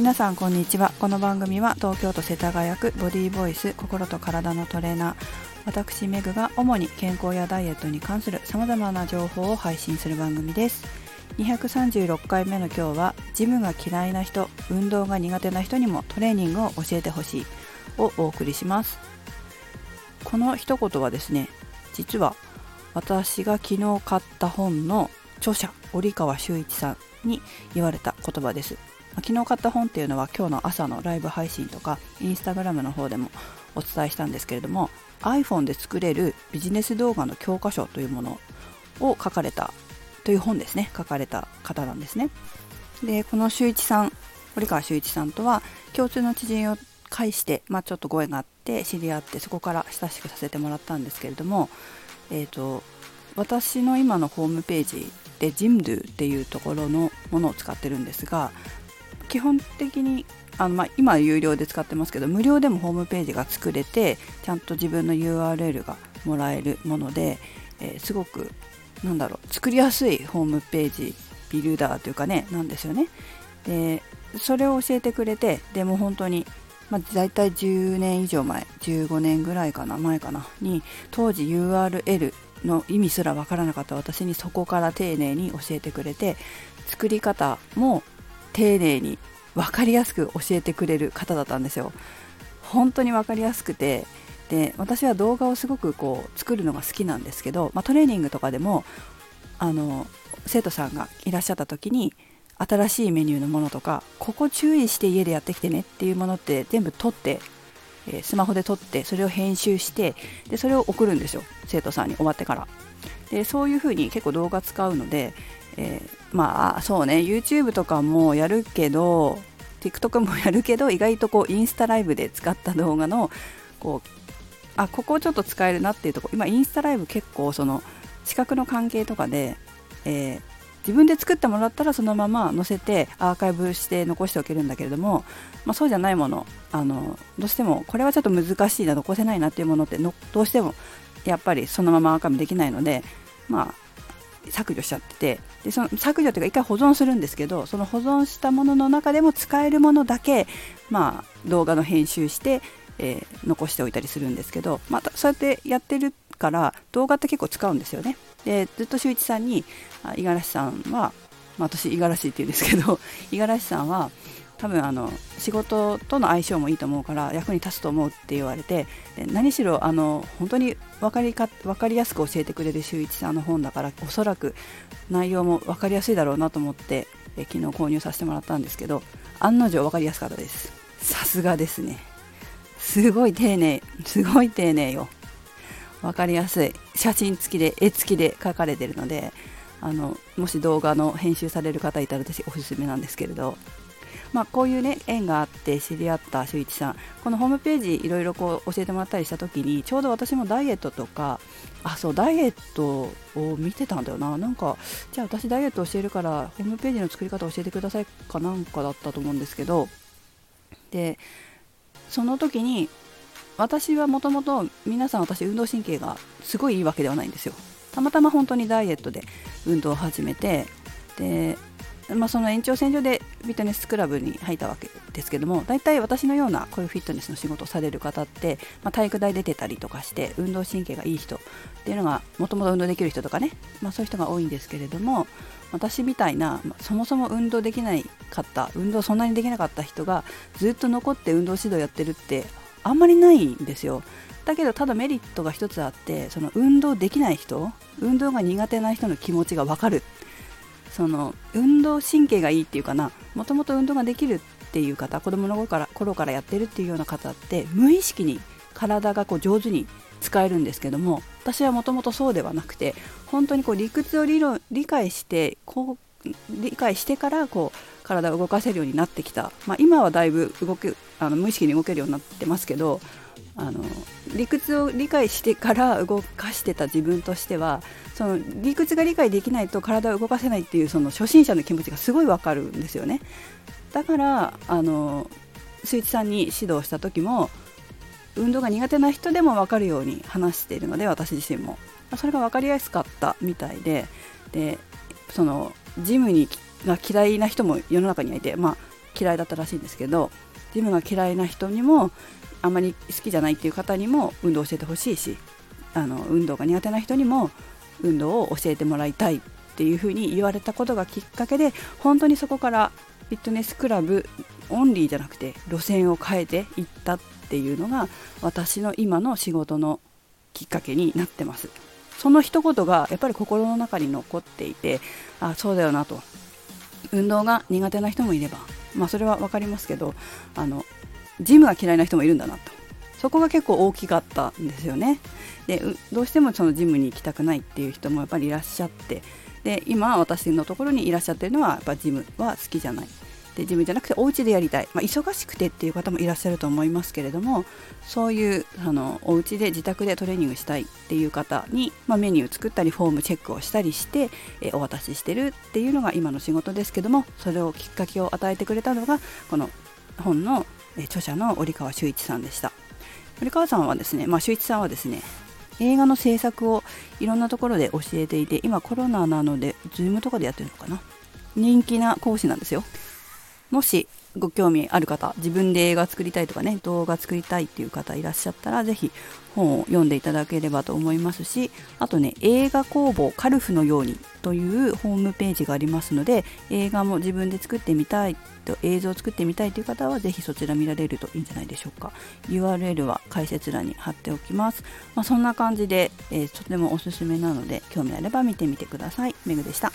皆さんこんにちは。この番組は東京都世田谷区ボディーボイス心と体のトレーナー。私メグが主に健康やダイエットに関するさまざまな情報を配信する番組です。236回目の今日はジムが嫌いな人運動が苦手な人にもトレーニングを教えてほしいをお送りします。この一言はですね実は私が昨日買った本の著者折川修一さんに言われた言葉です。昨日買った本っていうのは今日の朝のライブ配信とかインスタグラムの方でもお伝えしたんですけれども iPhone で作れるビジネス動画の教科書というものを書かれたという本ですね。書かれた方なんですね。でこの修一さん堀川修一さんとは共通の知人を介して、まあ、ちょっとご縁があって知り合ってそこから親しくさせてもらったんですけれども、えーと、私の今のホームページでジムドゥっていうところのものを使ってるんですが基本的にあの、まあ、今有料で使ってますけど無料でもホームページが作れてちゃんと自分の URL がもらえるもので、えー、すごくなんだろう作りやすいホームページビルダーというかねなんですよね。でそれを教えてくれてでも本当に、まあ、大体10年以上前15年ぐらいかな前かなに当時 URL の意味すらわからなかった私にそこから丁寧に教えてくれて作り方も丁寧に分かりやすく教えてくれる方だったんですよ。本当に分かりやすくてで私は動画をすごくこう作るのが好きなんですけど、まあ、トレーニングとかでもあの生徒さんがいらっしゃった時に新しいメニューのものとかここ注意して家でやってきてねっていうものって全部撮って、スマホで撮ってそれを編集してでそれを送るんですよ生徒さんに終わってからでそういうふうに結構動画使うのでえー、まあそうね YouTube とかもやるけど TikTok もやるけど意外とこうインスタライブで使った動画のこうあここをちょっと使えるなっていうとこ今インスタライブ結構その視覚の関係とかで、えー、自分で作ってもらったらそのまま載せてアーカイブして残しておけるんだけれども、まあ、そうじゃないものあのどうしてもこれはちょっと難しいな残せないなっていうものってのどうしてもやっぱりそのままアーカイブできないのでまあ削除しちゃっててでその削除というか一回保存するんですけどその保存したものの中でも使えるものだけ、まあ、動画の編集して、えー、残しておいたりするんですけど、またそうやってやってるから動画って結構使うんですよね。でずっと周一さんに五十嵐さんは、まあ、私五十嵐って言うんですけど 五十嵐さんは多分あの仕事との相性もいいと思うから役に立つと思うって言われて何しろあの本当に分かりか分かりやすく教えてくれる周一さんの本だからおそらく内容も分かりやすいだろうなと思ってえ昨日購入させてもらったんですけど案の定分かりやすかったです。さすがですね。すごい丁寧すごい丁寧よ。分かりやすい。写真付きで絵付きで書かれてるのであのもし動画の編集される方いたら私おすすめなんですけれど。まあ、こういうね縁があって知り合った周一さん。このホームページいろいろこう教えてもらったりした時にちょうど私もダイエットとかあそうダイエットを見てたんだよな。なんかじゃあ私ダイエット教えるからホームページの作り方教えてくださいかなんかだったと思うんですけど。でその時に私はもともと皆さん私運動神経がすごいいいわけではないんですよ。たまたま本当にダイエットで運動を始めてでまあ、その延長線上でフィットネスクラブに入ったわけですけども大体私のようなこういうフィットネスの仕事をされる方って、まあ、体育大出てたりとかして運動神経がいい人っていうのがもともと運動できる人とかね、まあ、そういう人が多いんですけれども私みたいな、まあ、そもそも運動できないかった運動そんなにできなかった人がずっと残って運動指導やってるってあんまりないんですよ。だけどただメリットが一つあってその運動できない人運動が苦手な人の気持ちが分かるその運動神経がいいっていうかなもともと運動ができるっていう方子供の頃から頃からやってるっていうような方って無意識に体がこう上手に使えるんですけども私はもともとそうではなくて本当にこう理屈を理論理解してこう理解してからこう体を動かせるようになってきた、まあ、今はだいぶ動くあの無意識に動けるようになってますけどあの理屈を理解してから動かしてた自分としてはその理屈が理解できないと体を動かせないっていうその初心者の気持ちがすごいわかるんですよね。だからあのスイッチさんに指導した時も運動が苦手な人でも分かるように話しているので私自身も。それが分かりやすかったみたいででそのジムにが嫌いな人も世の中にはいてまあ嫌いだったらしいんですけどジムが嫌いな人にもあまり好きじゃないっていう方にも運動を教えてほしいしあの運動が苦手な人にも運動を教えてもらいたいっていうふうに言われたことがきっかけで本当にそこからフィットネスクラブオンリーじゃなくて路線を変えていったっていうのが私の今の仕事のきっかけになってます。その一言がやっぱり心の中に残っていてあそうだよなと。運動が苦手な人もいればまあそれは分かりますけどあのジムが嫌いな人もいるんだなと。そこが結構大きかったんですよね。でどうしてもそのジムに行きたくないっていう人もやっぱりいらっしゃってで今私のところにいらっしゃってるのはやっぱジムは好きじゃない。でジムじゃなくてお家でやりたい、まあ、忙しくてっていう方もいらっしゃると思いますけれどもそういうあのお家で自宅でトレーニングしたいっていう方に、まあ、メニュー作ったりフォームチェックをしたりして、えお渡ししてるっていうのが今の仕事ですけどもそれをきっかけを与えてくれたのがこの本の著者の折川修一さんでした。折川さんはですね、まあ、修一さんはですね映画の制作をいろんなところで教えていて今コロナなので Zoom とかでやってるのかな？人気な講師なんですよ。もしご興味ある方自分で映画作りたいとかね動画作りたいっていう方いらっしゃったら是非本を読んでいただければと思いますしあとね映画工房カルフのようにというホームページがありますので映画も自分で作ってみたいと映像を作ってみたいという方は是非そちら見られるといいんじゃないでしょうか。URL は解説欄に貼っておきます、まあ、そんな感じで、えー、とてもおすすめなので興味あれば見てみてください。めぐでした。